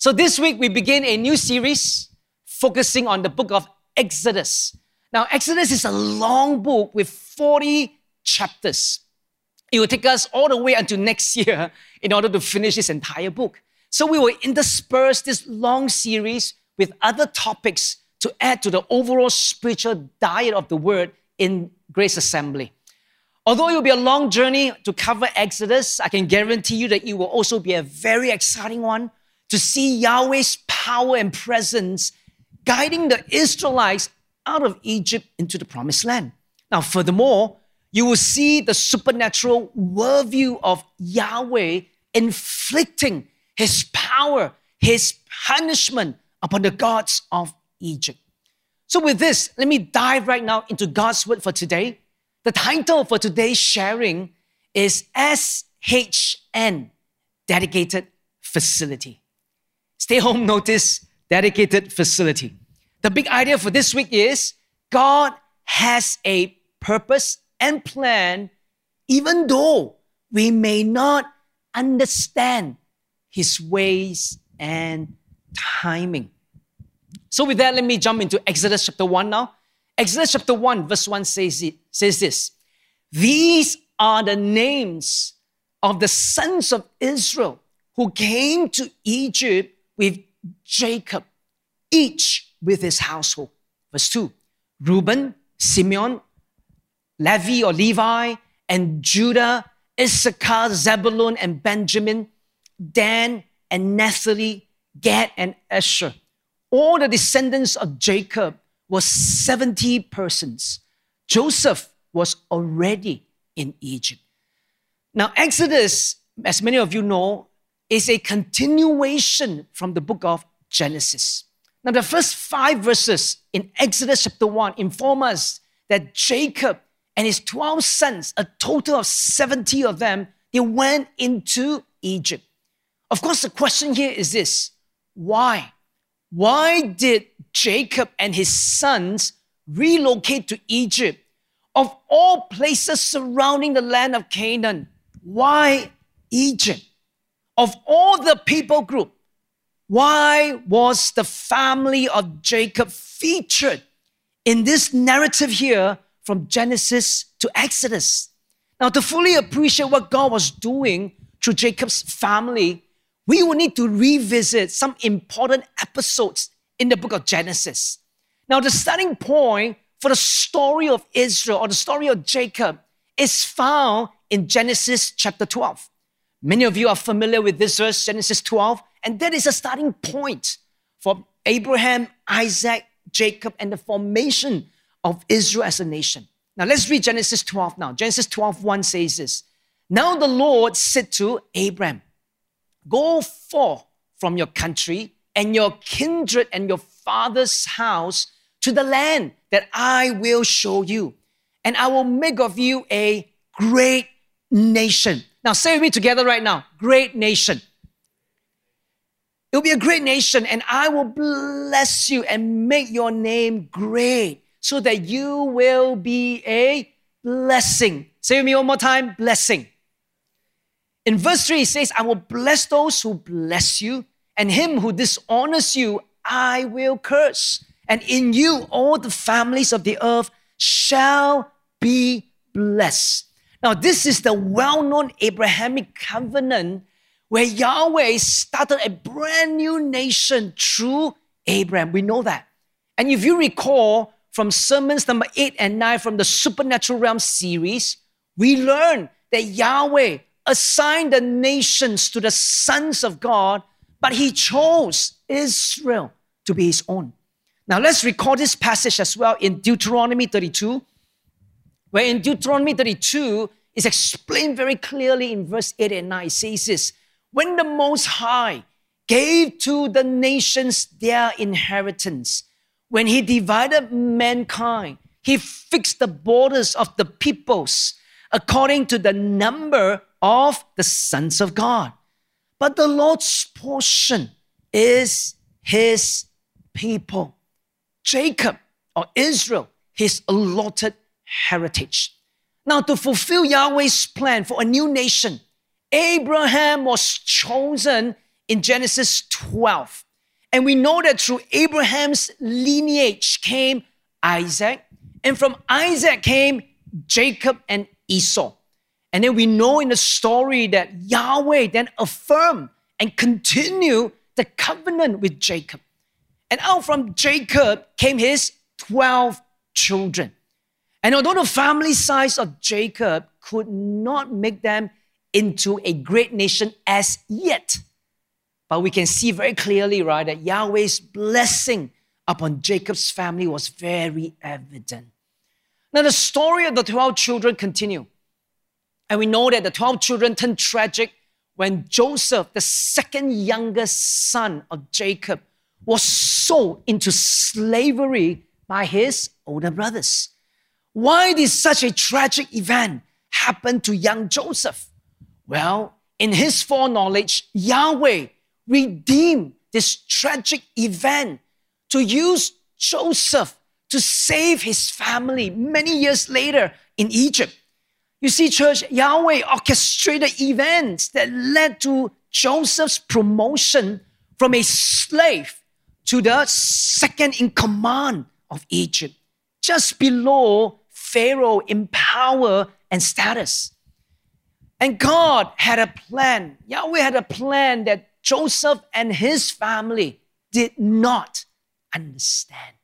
So this week we begin a new series focusing on the book of Exodus. Now, Exodus is a long book with 40 chapters. It will take us all the way until next year in order to finish this entire book. So we will intersperse this long series with other topics to add to the overall spiritual diet of the word in Grace Assembly. Although it will be a long journey to cover Exodus, I can guarantee you that it will also be a very exciting one to see Yahweh's power and presence guiding the Israelites out of Egypt into the promised land. Now, furthermore, you will see the supernatural worldview of Yahweh inflicting his power, his punishment upon the gods of Egypt. So, with this, let me dive right now into God's word for today. The title for today's sharing is SHN, Dedicated Facility. Stay home notice, dedicated facility. The big idea for this week is God has a purpose and plan, even though we may not understand his ways and timing. So, with that, let me jump into Exodus chapter 1 now. Exodus chapter 1, verse 1 says, it, says this These are the names of the sons of Israel who came to Egypt with Jacob, each with his household. Verse 2 Reuben, Simeon, Levi or Levi, and Judah, Issachar, Zebulun, and Benjamin, Dan, and Naphtali, Gad, and Asher. All the descendants of Jacob was 70 persons. Joseph was already in Egypt. Now, Exodus, as many of you know, is a continuation from the book of Genesis. Now, the first five verses in Exodus chapter 1 inform us that Jacob and his 12 sons, a total of 70 of them, they went into Egypt. Of course, the question here is this why? Why did Jacob and his sons relocate to Egypt? Of all places surrounding the land of Canaan, why Egypt? Of all the people group, why was the family of Jacob featured in this narrative here from Genesis to Exodus? Now, to fully appreciate what God was doing through Jacob's family, we will need to revisit some important episodes in the book of Genesis. Now, the starting point for the story of Israel or the story of Jacob is found in Genesis chapter 12. Many of you are familiar with this verse, Genesis 12, and that is a starting point for Abraham, Isaac, Jacob, and the formation of Israel as a nation. Now let's read Genesis 12 now. Genesis 12, 1 says this. Now the Lord said to Abraham, Go forth from your country and your kindred and your father's house to the land that I will show you. And I will make of you a great nation. Now, say with me together right now great nation. It will be a great nation, and I will bless you and make your name great so that you will be a blessing. Say with me one more time blessing. In verse 3, it says, I will bless those who bless you, and him who dishonors you, I will curse. And in you, all the families of the earth shall be blessed. Now, this is the well known Abrahamic covenant where Yahweh started a brand new nation through Abraham. We know that. And if you recall from sermons number eight and nine from the Supernatural Realm series, we learn that Yahweh assigned the nations to the sons of God, but he chose Israel to be his own. Now let's recall this passage as well in Deuteronomy 32, where in Deuteronomy 32 is explained very clearly in verse 8 and 9. It says this When the Most High gave to the nations their inheritance, when he divided mankind, he fixed the borders of the peoples according to the number of the sons of God. But the Lord's portion is his people. Jacob or Israel, his allotted heritage. Now, to fulfill Yahweh's plan for a new nation, Abraham was chosen in Genesis 12. And we know that through Abraham's lineage came Isaac, and from Isaac came Jacob and Esau. And then we know in the story that Yahweh then affirmed and continued the covenant with Jacob. And out from Jacob came his 12 children. And although the family size of Jacob could not make them into a great nation as yet, but we can see very clearly, right, that Yahweh's blessing upon Jacob's family was very evident. Now, the story of the 12 children continue. And we know that the 12 children turned tragic when Joseph, the second youngest son of Jacob, was sold into slavery by his older brothers. Why did such a tragic event happen to young Joseph? Well, in his foreknowledge, Yahweh redeemed this tragic event to use Joseph to save his family many years later in Egypt. You see, church, Yahweh orchestrated events that led to Joseph's promotion from a slave to the second in command of Egypt, just below Pharaoh in power and status. And God had a plan. Yahweh had a plan that Joseph and his family did not understand.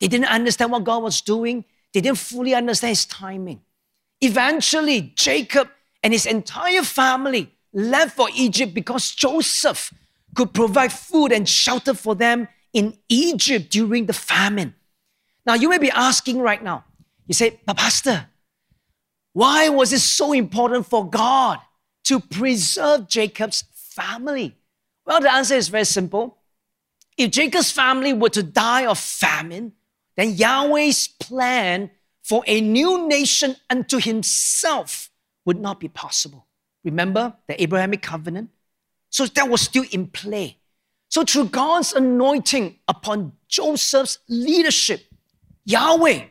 They didn't understand what God was doing, they didn't fully understand his timing. Eventually, Jacob and his entire family left for Egypt because Joseph could provide food and shelter for them in Egypt during the famine. Now, you may be asking right now, you say, but Pastor, why was it so important for God to preserve Jacob's family? Well, the answer is very simple. If Jacob's family were to die of famine, then Yahweh's plan for a new nation unto himself would not be possible. Remember the Abrahamic covenant? So that was still in play. So, through God's anointing upon Joseph's leadership, Yahweh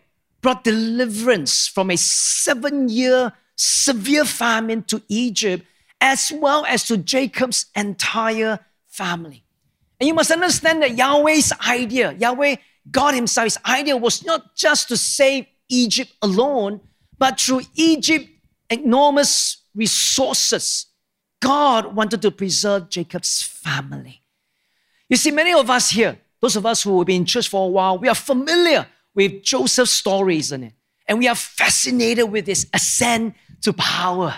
brought deliverance from a seven year severe famine to Egypt, as well as to Jacob's entire family. And you must understand that Yahweh's idea, Yahweh, God Himself, His idea was not just to save Egypt alone, but through Egypt's enormous resources, God wanted to preserve Jacob's family. You see, many of us here, those of us who have been in church for a while, we are familiar with Joseph's story, isn't it? And we are fascinated with his ascent to power.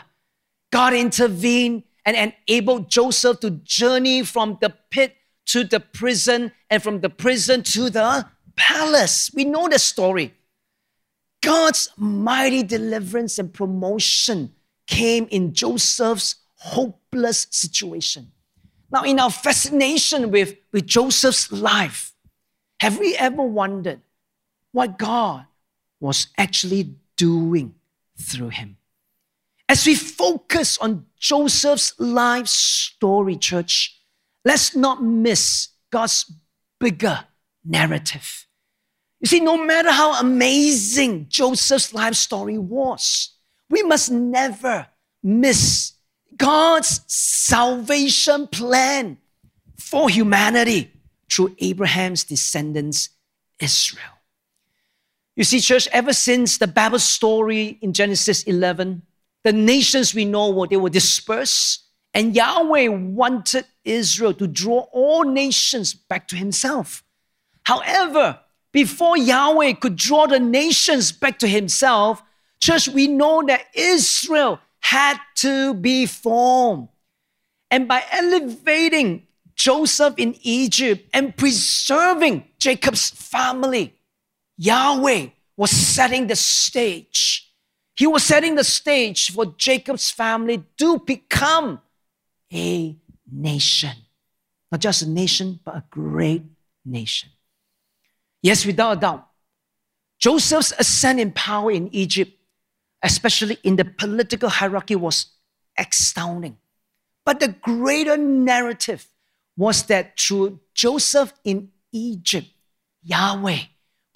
God intervened and enabled Joseph to journey from the pit to the prison and from the prison to the palace. We know the story. God's mighty deliverance and promotion came in Joseph's hopeless situation. Now, in our fascination with, with Joseph's life, have we ever wondered what God was actually doing through him. As we focus on Joseph's life story, church, let's not miss God's bigger narrative. You see, no matter how amazing Joseph's life story was, we must never miss God's salvation plan for humanity through Abraham's descendants, Israel. You see, church, ever since the Bible story in Genesis 11, the nations we know were, they were dispersed, and Yahweh wanted Israel to draw all nations back to Himself. However, before Yahweh could draw the nations back to Himself, church, we know that Israel had to be formed. And by elevating Joseph in Egypt and preserving Jacob's family, Yahweh was setting the stage. He was setting the stage for Jacob's family to become a nation. Not just a nation, but a great nation. Yes, without a doubt, Joseph's ascent in power in Egypt, especially in the political hierarchy, was astounding. But the greater narrative was that through Joseph in Egypt, Yahweh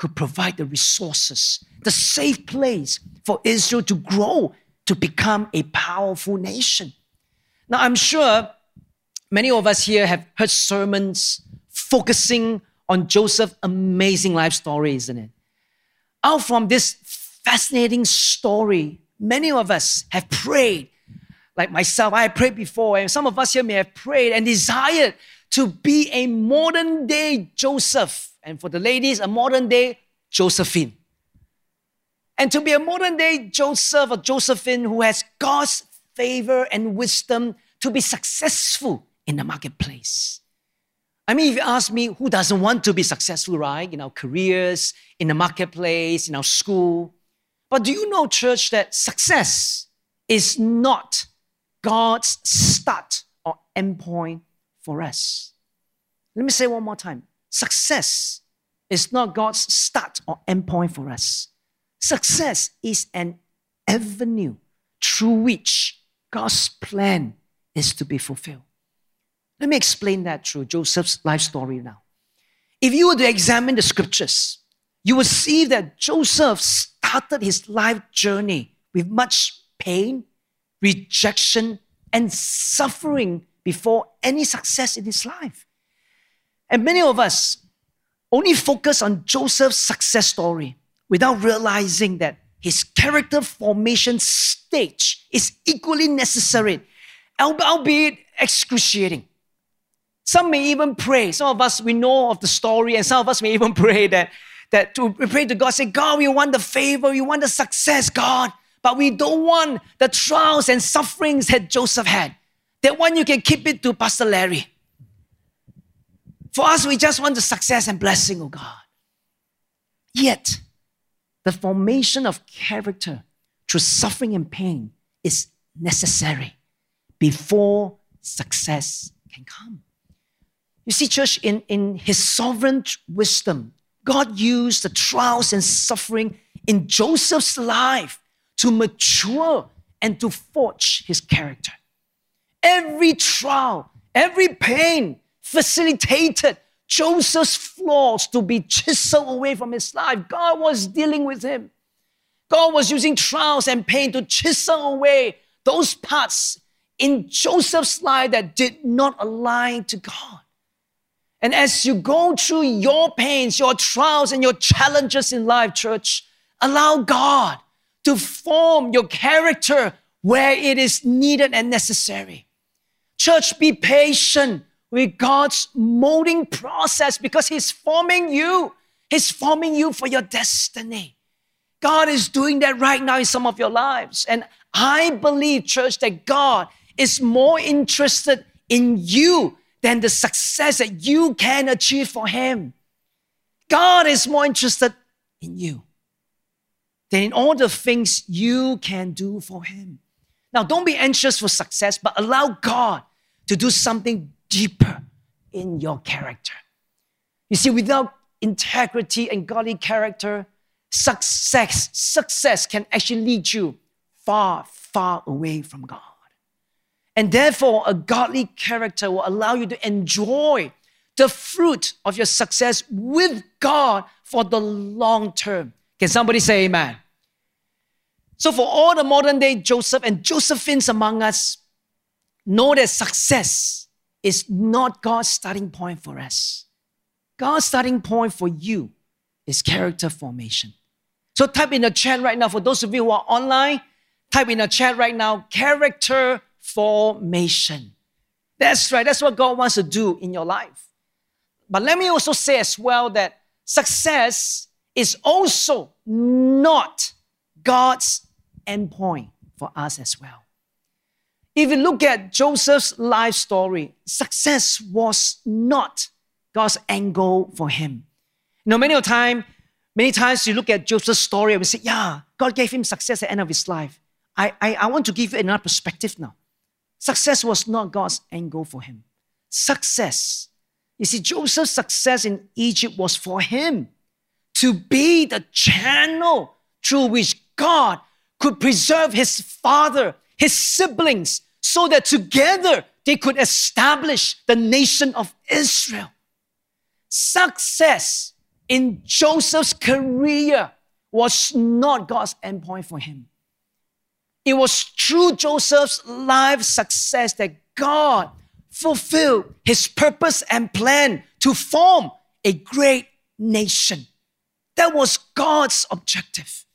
could provide the resources, the safe place for Israel to grow to become a powerful nation. Now, I'm sure Many of us here have heard sermons focusing on Joseph's amazing life story, isn't it? Out from this fascinating story, many of us have prayed. Like myself, I prayed before, and some of us here may have prayed and desired to be a modern day Joseph. And for the ladies, a modern day Josephine. And to be a modern day Joseph or Josephine who has God's favor and wisdom to be successful in the marketplace. I mean, if you ask me, who doesn't want to be successful, right? In our careers, in the marketplace, in our school. But do you know, church, that success is not God's start or end point for us? Let me say one more time. Success is not God's start or end point for us. Success is an avenue through which God's plan is to be fulfilled. Let me explain that through Joseph's life story now. If you were to examine the scriptures, you will see that Joseph started his life journey with much pain, rejection, and suffering before any success in his life. And many of us only focus on Joseph's success story without realizing that his character formation stage is equally necessary, albeit excruciating. Some may even pray. Some of us, we know of the story, and some of us may even pray that, that to pray to God, say, God, we want the favor, we want the success, God, but we don't want the trials and sufferings that Joseph had. That one you can keep it to Pastor Larry. For us, we just want the success and blessing of God. Yet, the formation of character through suffering and pain is necessary before success can come. You see, church, in, in His sovereign wisdom, God used the trials and suffering in Joseph's life to mature and to forge his character. Every trial, every pain facilitated Joseph's flaws to be chiseled away from his life. God was dealing with him. God was using trials and pain to chisel away those parts in Joseph's life that did not align to God. And as you go through your pains, your trials, and your challenges in life, church, allow God to form your character where it is needed and necessary. Church, be patient with God's molding process because He's forming you. He's forming you for your destiny. God is doing that right now in some of your lives. And I believe, church, that God is more interested in you than the success that you can achieve for Him. God is more interested in you than in all the things you can do for Him. Now, don't be anxious for success, but allow God to do something deeper in your character. You see, without integrity and godly character, success, success can actually lead you far, far away from God. And therefore, a godly character will allow you to enjoy the fruit of your success with God for the long term. Can somebody say amen? So, for all the modern day Joseph and Josephines among us, know that success is not God's starting point for us. God's starting point for you is character formation. So, type in the chat right now, for those of you who are online, type in the chat right now character formation. That's right. That's what God wants to do in your life. But let me also say as well that success is also not God's endpoint for us as well. If you look at Joseph's life story, success was not God's angle for him. You know, many of time, many times you look at Joseph's story and we say, yeah, God gave him success at the end of his life. I, I, I want to give you another perspective now. Success was not God's angle for him. Success. You see, Joseph's success in Egypt was for him to be the channel through which God could preserve his father, his siblings, so that together they could establish the nation of Israel. Success in Joseph's career was not God's endpoint for him. It was through Joseph's life success that God fulfilled his purpose and plan to form a great nation. That was God's objective.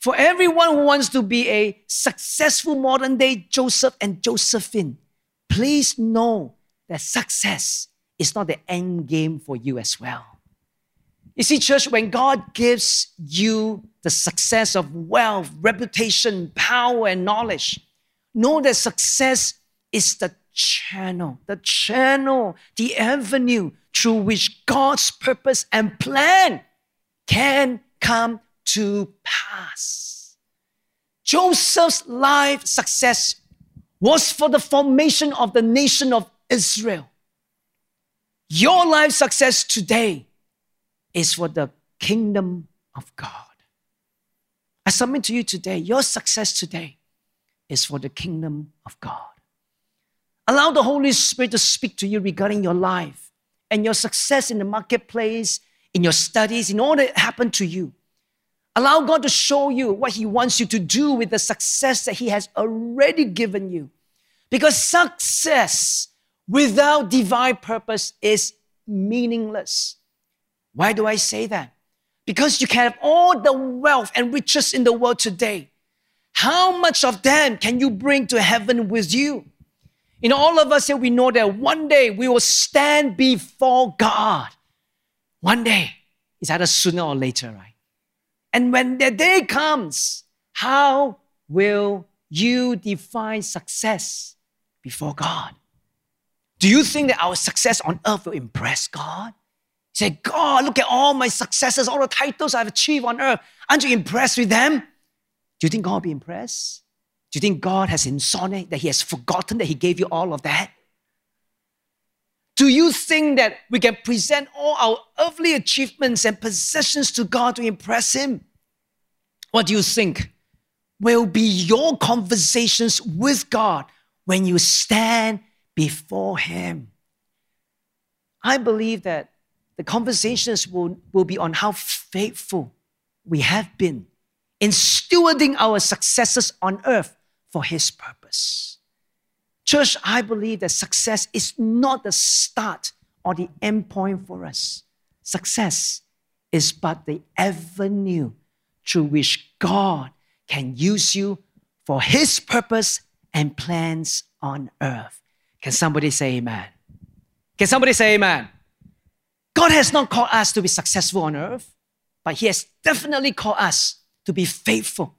For everyone who wants to be a successful modern day Joseph and Josephine, please know that success is not the end game for you as well. You see, church, when God gives you the success of wealth, reputation, power, and knowledge, know that success is the channel, the channel, the avenue through which God's purpose and plan can come to pass. Joseph's life success was for the formation of the nation of Israel. Your life success today is for the kingdom of God. I submit to you today, your success today is for the kingdom of God. Allow the Holy Spirit to speak to you regarding your life and your success in the marketplace, in your studies, in all that happened to you. Allow God to show you what He wants you to do with the success that He has already given you. Because success without divine purpose is meaningless. Why do I say that? Because you can have all the wealth and riches in the world today. How much of them can you bring to heaven with you? You know, all of us here, we know that one day we will stand before God. One day. It's either sooner or later, right? And when the day comes, how will you define success before God? Do you think that our success on earth will impress God? Say, God, look at all my successes, all the titles I've achieved on earth. Aren't you impressed with them? Do you think God will be impressed? Do you think God has insomnia, that He has forgotten that He gave you all of that? Do you think that we can present all our earthly achievements and possessions to God to impress Him? What do you think will be your conversations with God when you stand before Him? I believe that the conversations will, will be on how faithful we have been in stewarding our successes on earth for His purpose. Church, I believe that success is not the start or the end point for us. Success is but the avenue through which God can use you for His purpose and plans on earth. Can somebody say amen? Can somebody say amen? God has not called us to be successful on earth, but He has definitely called us to be faithful.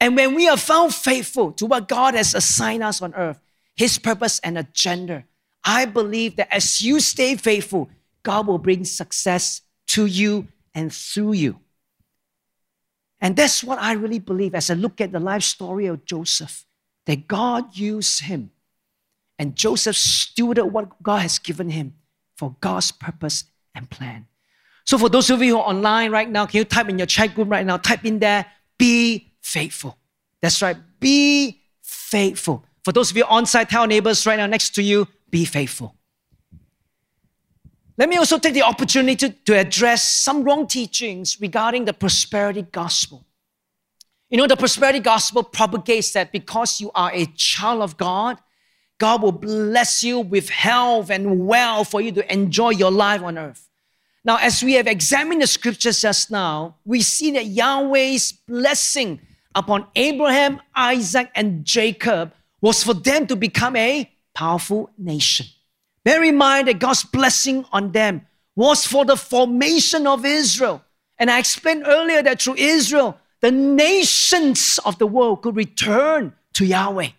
And when we are found faithful to what God has assigned us on earth, His purpose and agenda, I believe that as you stay faithful, God will bring success to you and through you. And that's what I really believe as I look at the life story of Joseph, that God used him. And Joseph stewarded what God has given him for God's purpose and plan. So, for those of you who are online right now, can you type in your chat group right now? Type in there, be faithful. That's right, be faithful. For those of you on site, tell neighbors right now next to you, be faithful. Let me also take the opportunity to, to address some wrong teachings regarding the prosperity gospel. You know, the prosperity gospel propagates that because you are a child of God, God will bless you with health and wealth for you to enjoy your life on earth. Now, as we have examined the scriptures just now, we see that Yahweh's blessing upon Abraham, Isaac, and Jacob was for them to become a powerful nation. Bear in mind that God's blessing on them was for the formation of Israel. And I explained earlier that through Israel, the nations of the world could return to Yahweh.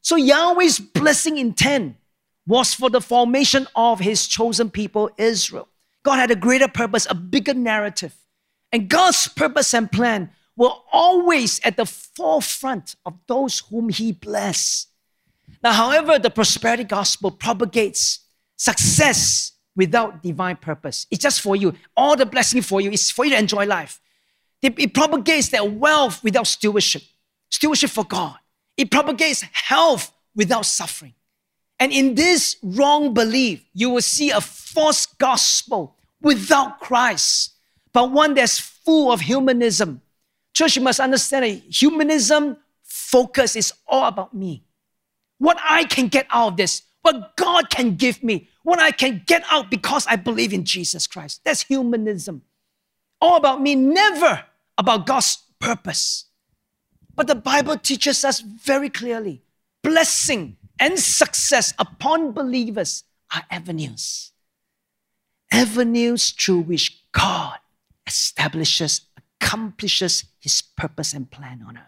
So Yahweh's blessing intent was for the formation of his chosen people, Israel. God had a greater purpose, a bigger narrative. And God's purpose and plan were always at the forefront of those whom he blessed. Now, however, the prosperity gospel propagates success without divine purpose. It's just for you. All the blessing for you is for you to enjoy life. It, propagates that wealth without stewardship, stewardship for God. It propagates health without suffering. And in this wrong belief, you will see a false gospel without Christ, but one that's full of humanism. Church, you must understand that humanism focus is all about me. What I can get out of this, what God can give me, what I can get out because I believe in Jesus Christ. That's humanism. All about me, never about God's purpose. But the Bible teaches us very clearly blessing and success upon believers are avenues. Avenues through which God establishes, accomplishes his purpose and plan on earth.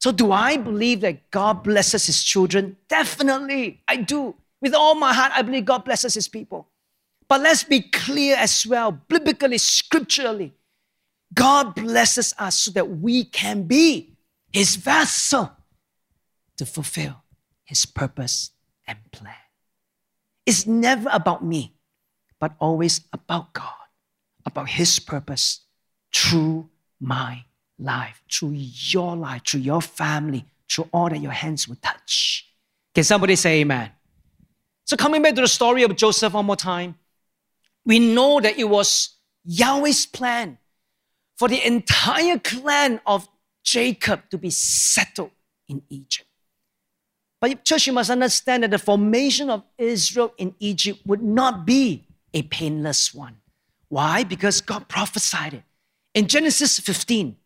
So, do I believe that God blesses his children? Definitely, I do. With all my heart, I believe God blesses his people. But let's be clear as well, biblically, scripturally. God blesses us so that we can be his vessel to fulfill his purpose and plan. It's never about me, but always about God, about his purpose through my life, through your life, through your family, through all that your hands will touch. Can somebody say amen? So, coming back to the story of Joseph one more time, we know that it was Yahweh's plan for the entire clan of Jacob to be settled in Egypt. But, church, you must understand that the formation of Israel in Egypt would not be a painless one. Why? Because God prophesied it. In Genesis 15,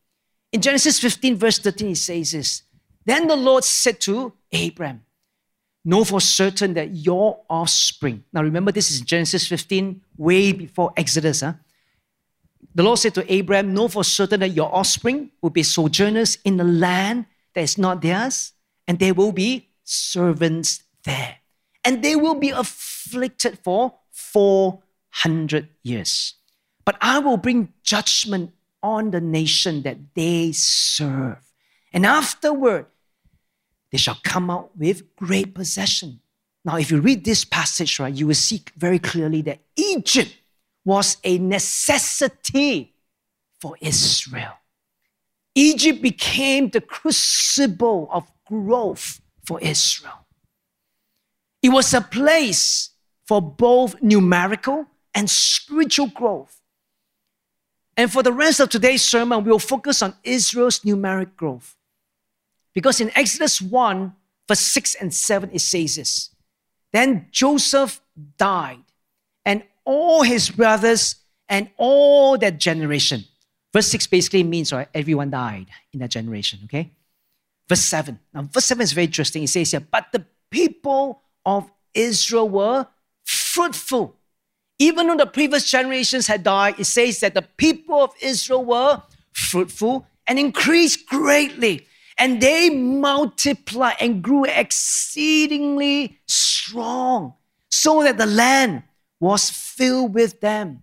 in Genesis 15, verse 13, he says this Then the Lord said to Abram, Know for certain that your offspring, now remember this is Genesis 15, way before Exodus. Huh? The Lord said to Abram, Know for certain that your offspring will be sojourners in the land that is not theirs, and they will be servants there. And they will be afflicted for 400 years. But I will bring judgment on the nation that they serve. And afterward, they shall come out with great possession. Now, if you read this passage, right, you will see very clearly that Egypt was a necessity for Israel. Egypt became the crucible of growth for Israel. It was a place for both numerical and spiritual growth. And for the rest of today's sermon, we'll focus on Israel's numeric growth. Because in Exodus 1, verse 6 and 7, it says this Then Joseph died, and all his brothers and all that generation. Verse 6 basically means, right, everyone died in that generation, okay? Verse 7. Now, verse 7 is very interesting. It says here, But the people of Israel were fruitful even though the previous generations had died, it says that the people of Israel were fruitful and increased greatly. And they multiplied and grew exceedingly strong, so that the land was filled with them.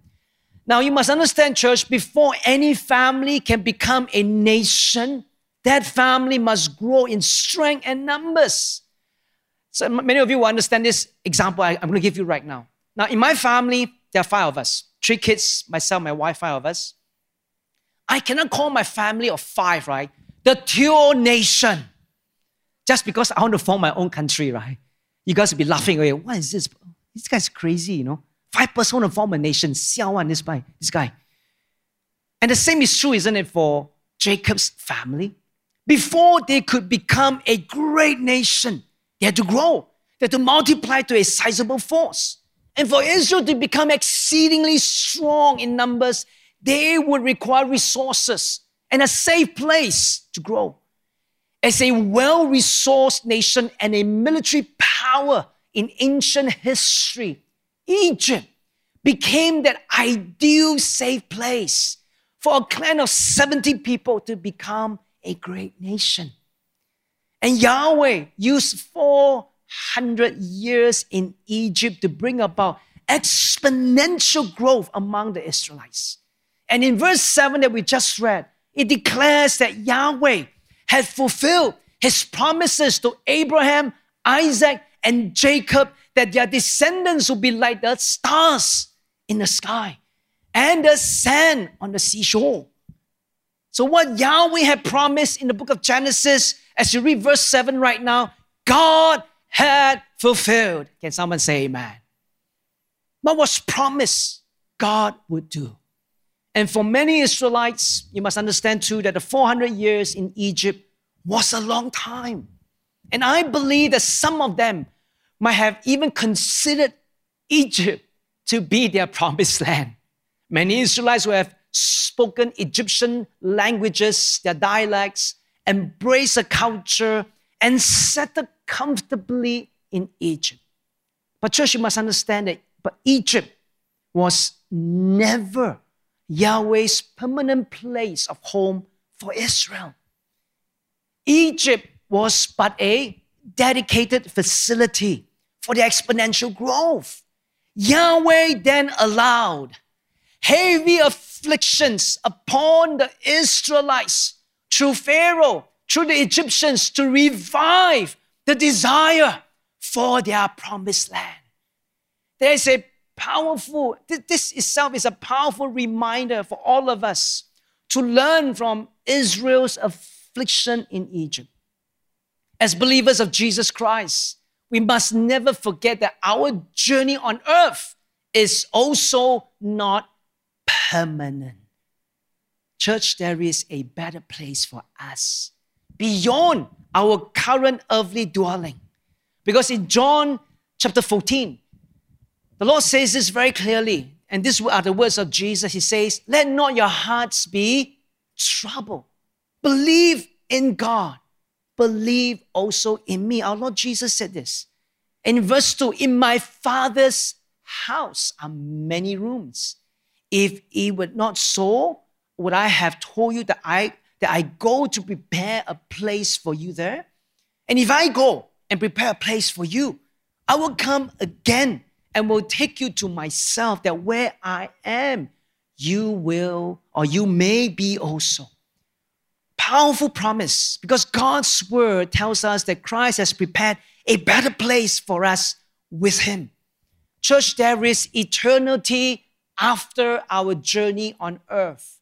Now, you must understand, church, before any family can become a nation, that family must grow in strength and numbers. So, many of you will understand this example I, am going to give you right now. Now, in my family, there are five of us three kids, myself, my wife, five of us. I cannot call my family of five, right? The Teo Nation. Just because I want to form my own country, right? You guys will be laughing away. What is this? This guy's crazy, you know? Five person want to form a nation. Xiao this guy, this guy. And the same is true, isn't it, for Jacob's family? Before they could become a great nation, they had to grow. They had to multiply to a sizable force. And for Israel to become exceedingly strong in numbers, they would require resources and a safe place to grow. As a well resourced nation and a military power in ancient history, Egypt became that ideal safe place for a clan of 70 people to become a great nation. And Yahweh used four 100 years in Egypt to bring about exponential growth among the Israelites. And in verse 7 that we just read, it declares that Yahweh had fulfilled his promises to Abraham, Isaac, and Jacob that their descendants will be like the stars in the sky and the sand on the seashore. So, what Yahweh had promised in the book of Genesis, as you read verse 7 right now, God had fulfilled. Can someone say amen? What was promised God would do. And for many Israelites, you must understand too that the 400 years in Egypt was a long time. And I believe that some of them might have even considered Egypt to be their promised land. Many Israelites who have spoken Egyptian languages, their dialects, embraced a culture, and settled comfortably in Egypt. But, church, you must understand that but Egypt was never Yahweh's permanent place of home for Israel. Egypt was but a dedicated facility for the exponential growth. Yahweh then allowed heavy afflictions upon the Israelites through Pharaoh, through the Egyptians to revive the desire for their promised land. There is a powerful, this itself is a powerful reminder for all of us to learn from Israel's affliction in Egypt. As believers of Jesus Christ, we must never forget that our journey on earth is also not permanent. Church, there is a better place for us beyond our current earthly dwelling. Because in John chapter 14, the Lord says this very clearly, and these are the words of Jesus. He says, Let not your hearts be troubled. Believe in God. Believe also in me. Our Lord Jesus said this. In verse 2, in my Father's house are many rooms. If it were not so, would I have told you that I that I go to prepare a place for you there? And if I go and prepare a place for you, I will come again and will take you to myself, that where I am, you will or you may be also. Powerful promise because God's word tells us that Christ has prepared a better place for us with Him. Church, there is eternity after our journey on earth.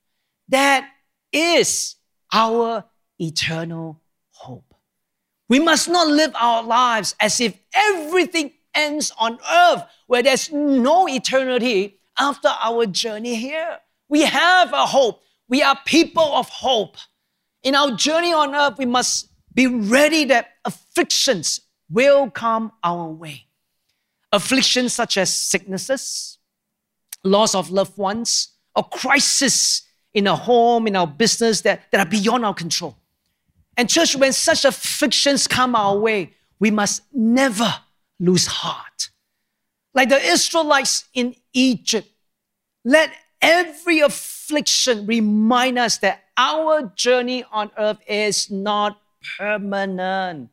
That is our eternal hope. We must not live our lives as if everything ends on earth where there's no eternity after our journey here. We have a hope. We are people of hope. In our journey on earth, we must be ready that afflictions will come our way. Afflictions such as sicknesses, loss of loved ones, or crisis in our home, in our business that, that are beyond our control. And, church, when such afflictions come our way, we must never lose heart. Like the Israelites in Egypt, let every affliction remind us that our journey on earth is not permanent.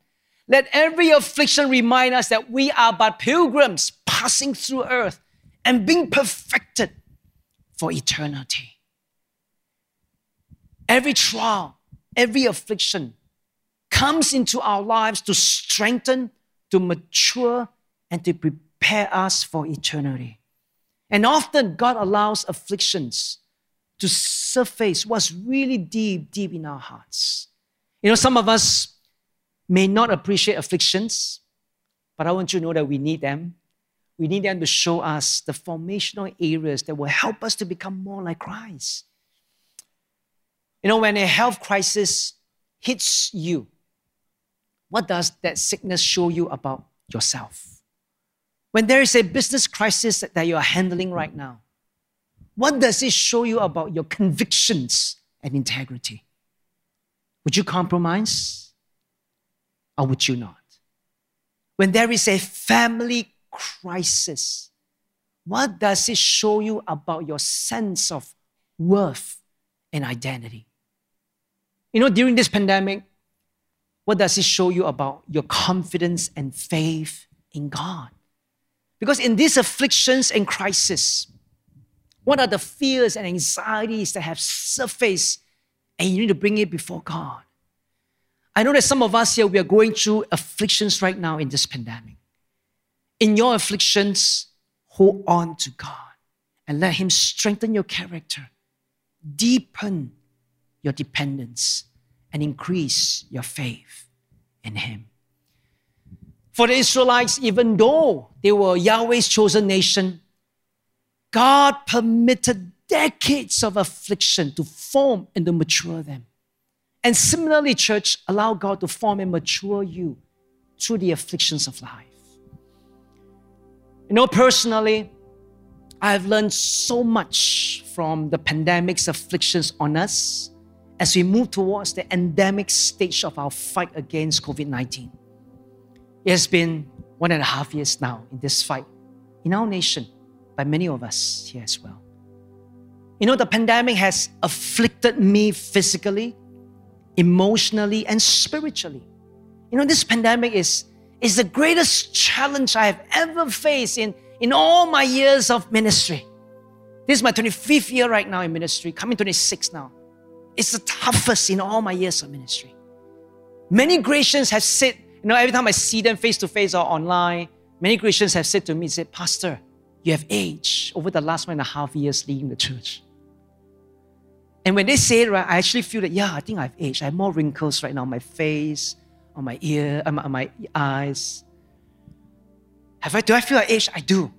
Let every affliction remind us that we are but pilgrims passing through earth and being perfected for eternity. Every trial, every affliction comes into our lives to strengthen, to mature, and to prepare us for eternity. And often God allows afflictions to surface what's really deep, deep in our hearts. You know, some of us may not appreciate afflictions, but I want you to know that we need them. We need them to show us the formational areas that will help us to become more like Christ. You know, when a health crisis hits you, what does that sickness show you about yourself? When there is a business crisis that you are handling right now, what does it show you about your convictions and integrity? Would you compromise or would you not? When there is a family crisis, what does it show you about your sense of worth and identity? You know, during this pandemic, what does it show you about your confidence and faith in God? Because in these afflictions and crises, what are the fears and anxieties that have surfaced and you need to bring it before God? I know that some of us here, we are going through afflictions right now in this pandemic. In your afflictions, hold on to God and let Him strengthen your character, deepen your dependence, and increase your faith in Him. For the Israelites, even though they were Yahweh's chosen nation, God permitted decades of affliction to form and to mature them. And similarly, church, allow God to form and mature you through the afflictions of life. You know, personally, I have learned so much from the pandemic's afflictions on us as we move towards the endemic stage of our fight against COVID 19. It has been one and a half years now in this fight in our nation by many of us here as well. You know, the pandemic has afflicted me physically, emotionally, and spiritually. You know, this pandemic is, is the greatest challenge I have ever faced in, in all my years of ministry. This is my 25th year right now in ministry, coming 26 now. It's the toughest in all my years of ministry. Many Christians have said, you know, every time I see them face to face or online, many Christians have said to me, said, Pastor, you have aged over the last one and a half years leading the church. And when they say it, right, I actually feel that, yeah, I think I've aged. I have more wrinkles right now on my face, on my ear, on my, on my eyes. Have I, do I feel like age? I do.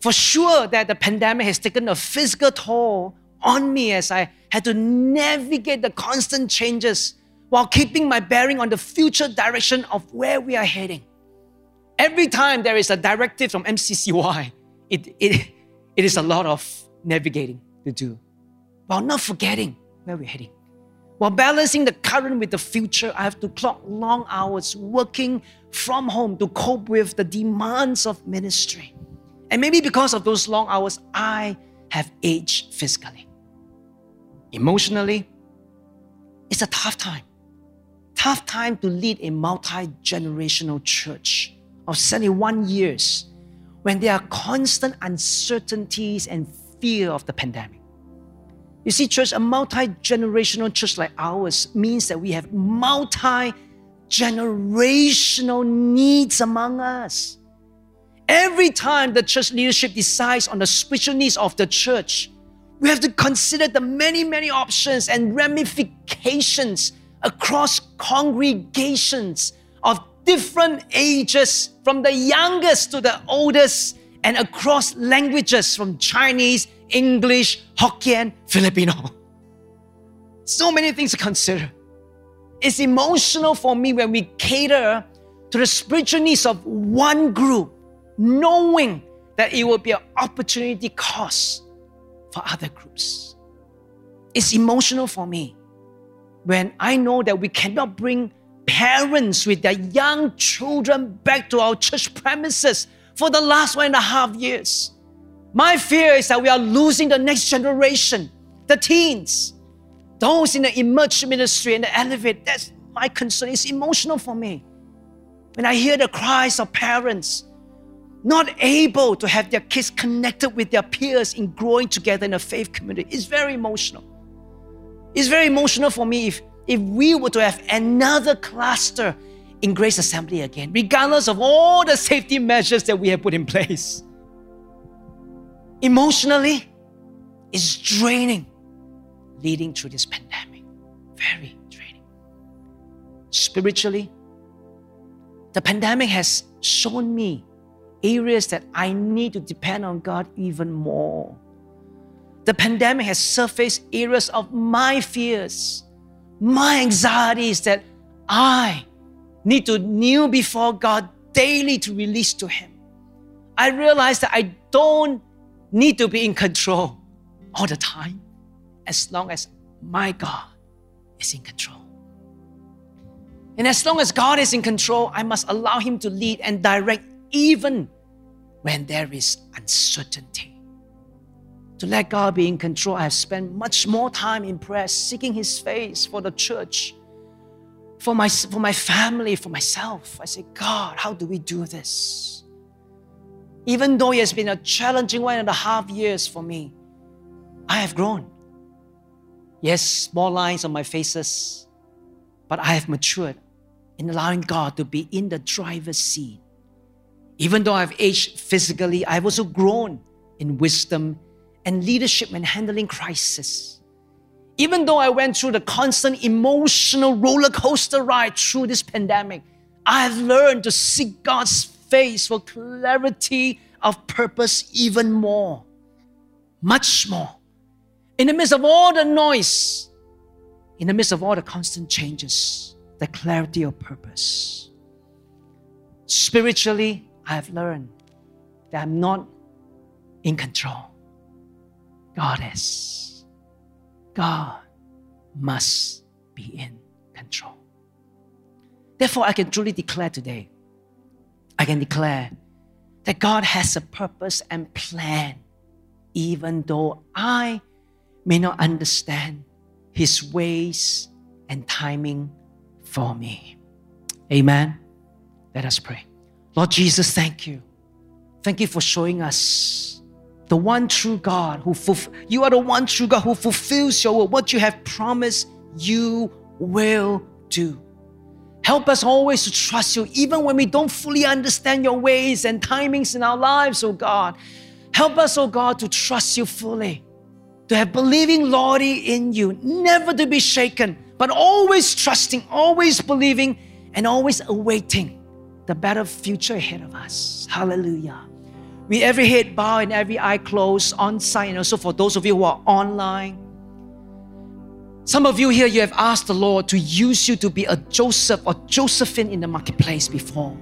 For sure that the pandemic has taken a physical toll on me as I had to navigate the constant changes while keeping my bearing on the future direction of where we are heading. Every time there is a directive from MCCY, it, it, it is a lot of navigating to do while not forgetting where we're heading. While balancing the current with the future, I have to clock long hours working from home to cope with the demands of ministry. And maybe because of those long hours, I have aged physically. Emotionally, it's a tough time. Tough time to lead a multi generational church of 71 years when there are constant uncertainties and fear of the pandemic. You see, church, a multi generational church like ours means that we have multi generational needs among us. Every time the church leadership decides on the spiritual needs of the church, we have to consider the many, many options and ramifications across congregations of different ages, from the youngest to the oldest, and across languages from Chinese, English, Hokkien, Filipino. So many things to consider. It's emotional for me when we cater to the spiritual needs of one group, knowing that it will be an opportunity cost for other groups. It's emotional for me when I know that we cannot bring parents with their young children back to our church premises for the last one and a half years. My fear is that we are losing the next generation, the teens, those in the emerge ministry and the elevate. That's my concern. It's emotional for me. When I hear the cries of parents not able to have their kids connected with their peers in growing together in a faith community, it's very emotional. It's very emotional for me if, if we were to have another cluster in Grace Assembly again, regardless of all the safety measures that we have put in place emotionally it's draining leading through this pandemic. Very draining. Spiritually, the pandemic has shown me areas that I need to depend on God even more. The pandemic has surfaced areas of my fears, my anxieties that I need to kneel before God daily to release to Him. I realize that I don't need to be in control all the time as long as my God is in control. And as long as God is in control, I must allow Him to lead and direct even when there is uncertainty. To let God be in control, I have spent much more time in prayer, seeking His face for the church, for my, for my family, for myself. I say, God, how do we do this? Even though it has been a challenging one and a half years for me, I have grown. Yes, small lines on my faces, but I have matured in allowing God to be in the driver's seat. Even though I've aged physically, I've also grown in wisdom and leadership when handling crisis. Even though I went through the constant emotional roller coaster ride through this pandemic, I've learned to seek God's face for clarity of purpose even more, much more. In the midst of all the noise, in the midst of all the constant changes, the clarity of purpose. Spiritually, I have learned that I'm not in control. God is. God must be in control. Therefore, I can truly declare today, I can declare that God has a purpose and plan, even though I may not understand His ways and timing for me. Amen. Let us pray. Lord Jesus, thank you. Thank you for showing us the one true God who fulf- you are the one true God who fulfills your what you have promised you will do. Help us always to trust you, even when we don't fully understand your ways and timings in our lives, oh God. Help us, oh God, to trust you fully, to have believing loyalty in you, never to be shaken, but always trusting, always believing, and always awaiting the better future ahead of us. Hallelujah. With every head bowed and every eye closed on site, and also for those of you who are online, some of you here, you have asked the Lord to use you to be a Joseph or Josephine in the marketplace before.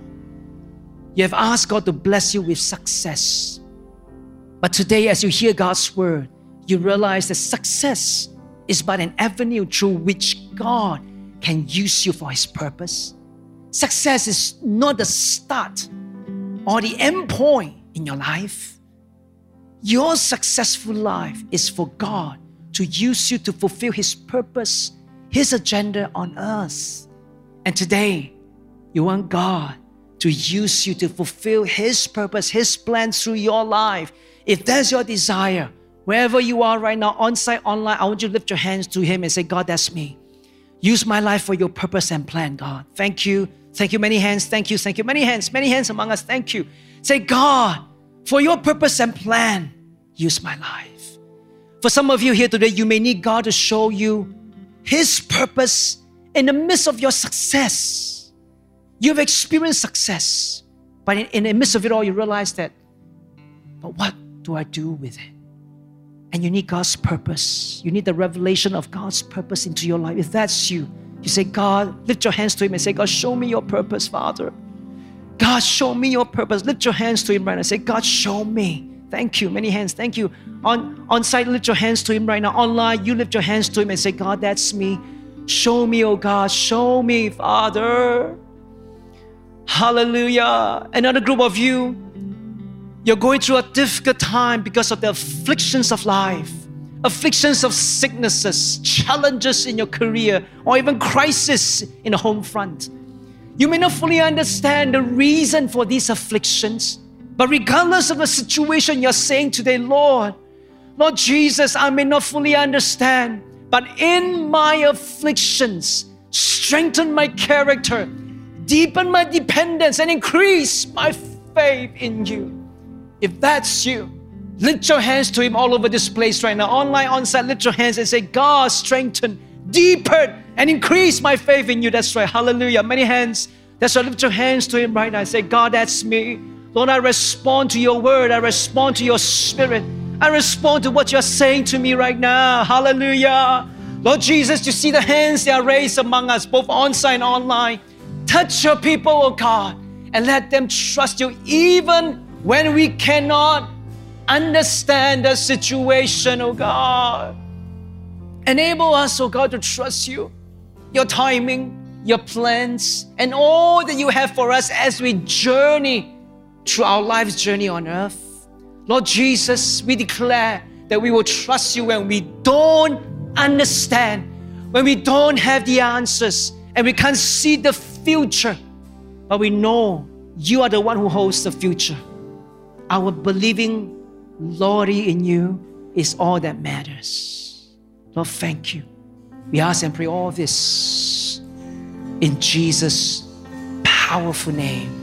You have asked God to bless you with success. But today, as you hear God's word, you realize that success is but an avenue through which God can use you for His purpose. Success is not the start or the end point in your life. Your successful life is for God to use you to fulfill His purpose, His agenda on earth. And today, you want God to use you to fulfill His purpose, His plan through your life. If that's your desire, wherever you are right now, on site, online, I want you to lift your hands to Him and say, God, that's me. Use my life for your purpose and plan, God. Thank you. Thank you. Many hands. Thank you. Thank you. Many hands. Many hands among us. Thank you. Say, God, for your purpose and plan, use my life. For some of you here today, you may need God to show you His purpose in the midst of your success. You've experienced success, but in, in the midst of it all, you realize that, but what do I do with it? And you need God's purpose. You need the revelation of God's purpose into your life. If that's you, you say, God, lift your hands to Him and say, God, show me your purpose, Father. God, show me your purpose. Lift your hands to Him right now. Say, God, show me. Thank you. Many hands. Thank you. On, on site, lift your hands to Him right now. Online, you lift your hands to Him and say, God, that's me. Show me, oh God. Show me, Father. Hallelujah. Another group of you, you're going through a difficult time because of the afflictions of life, afflictions of sicknesses, challenges in your career, or even crisis in the home front. You may not fully understand the reason for these afflictions. But regardless of the situation you're saying today, Lord, Lord Jesus, I may not fully understand, but in my afflictions, strengthen my character, deepen my dependence, and increase my faith in you. If that's you, lift your hands to Him all over this place right now. Online, on site, lift your hands and say, God, strengthen, deepen, and increase my faith in you. That's right. Hallelujah. Many hands. That's right. Lift your hands to Him right now and say, God, that's me. Lord, I respond to your word. I respond to your spirit. I respond to what you're saying to me right now. Hallelujah. Lord Jesus, you see the hands that are raised among us, both on site and online. Touch your people, oh God, and let them trust you even when we cannot understand the situation, oh God. Enable us, oh God, to trust you, your timing, your plans, and all that you have for us as we journey through our life's journey on earth. Lord Jesus, we declare that we will trust you when we don't understand, when we don't have the answers, and we can't see the future, but we know you are the one who holds the future. Our believing loyalty in you is all that matters. Lord, thank you. We ask and pray all this in Jesus' powerful name.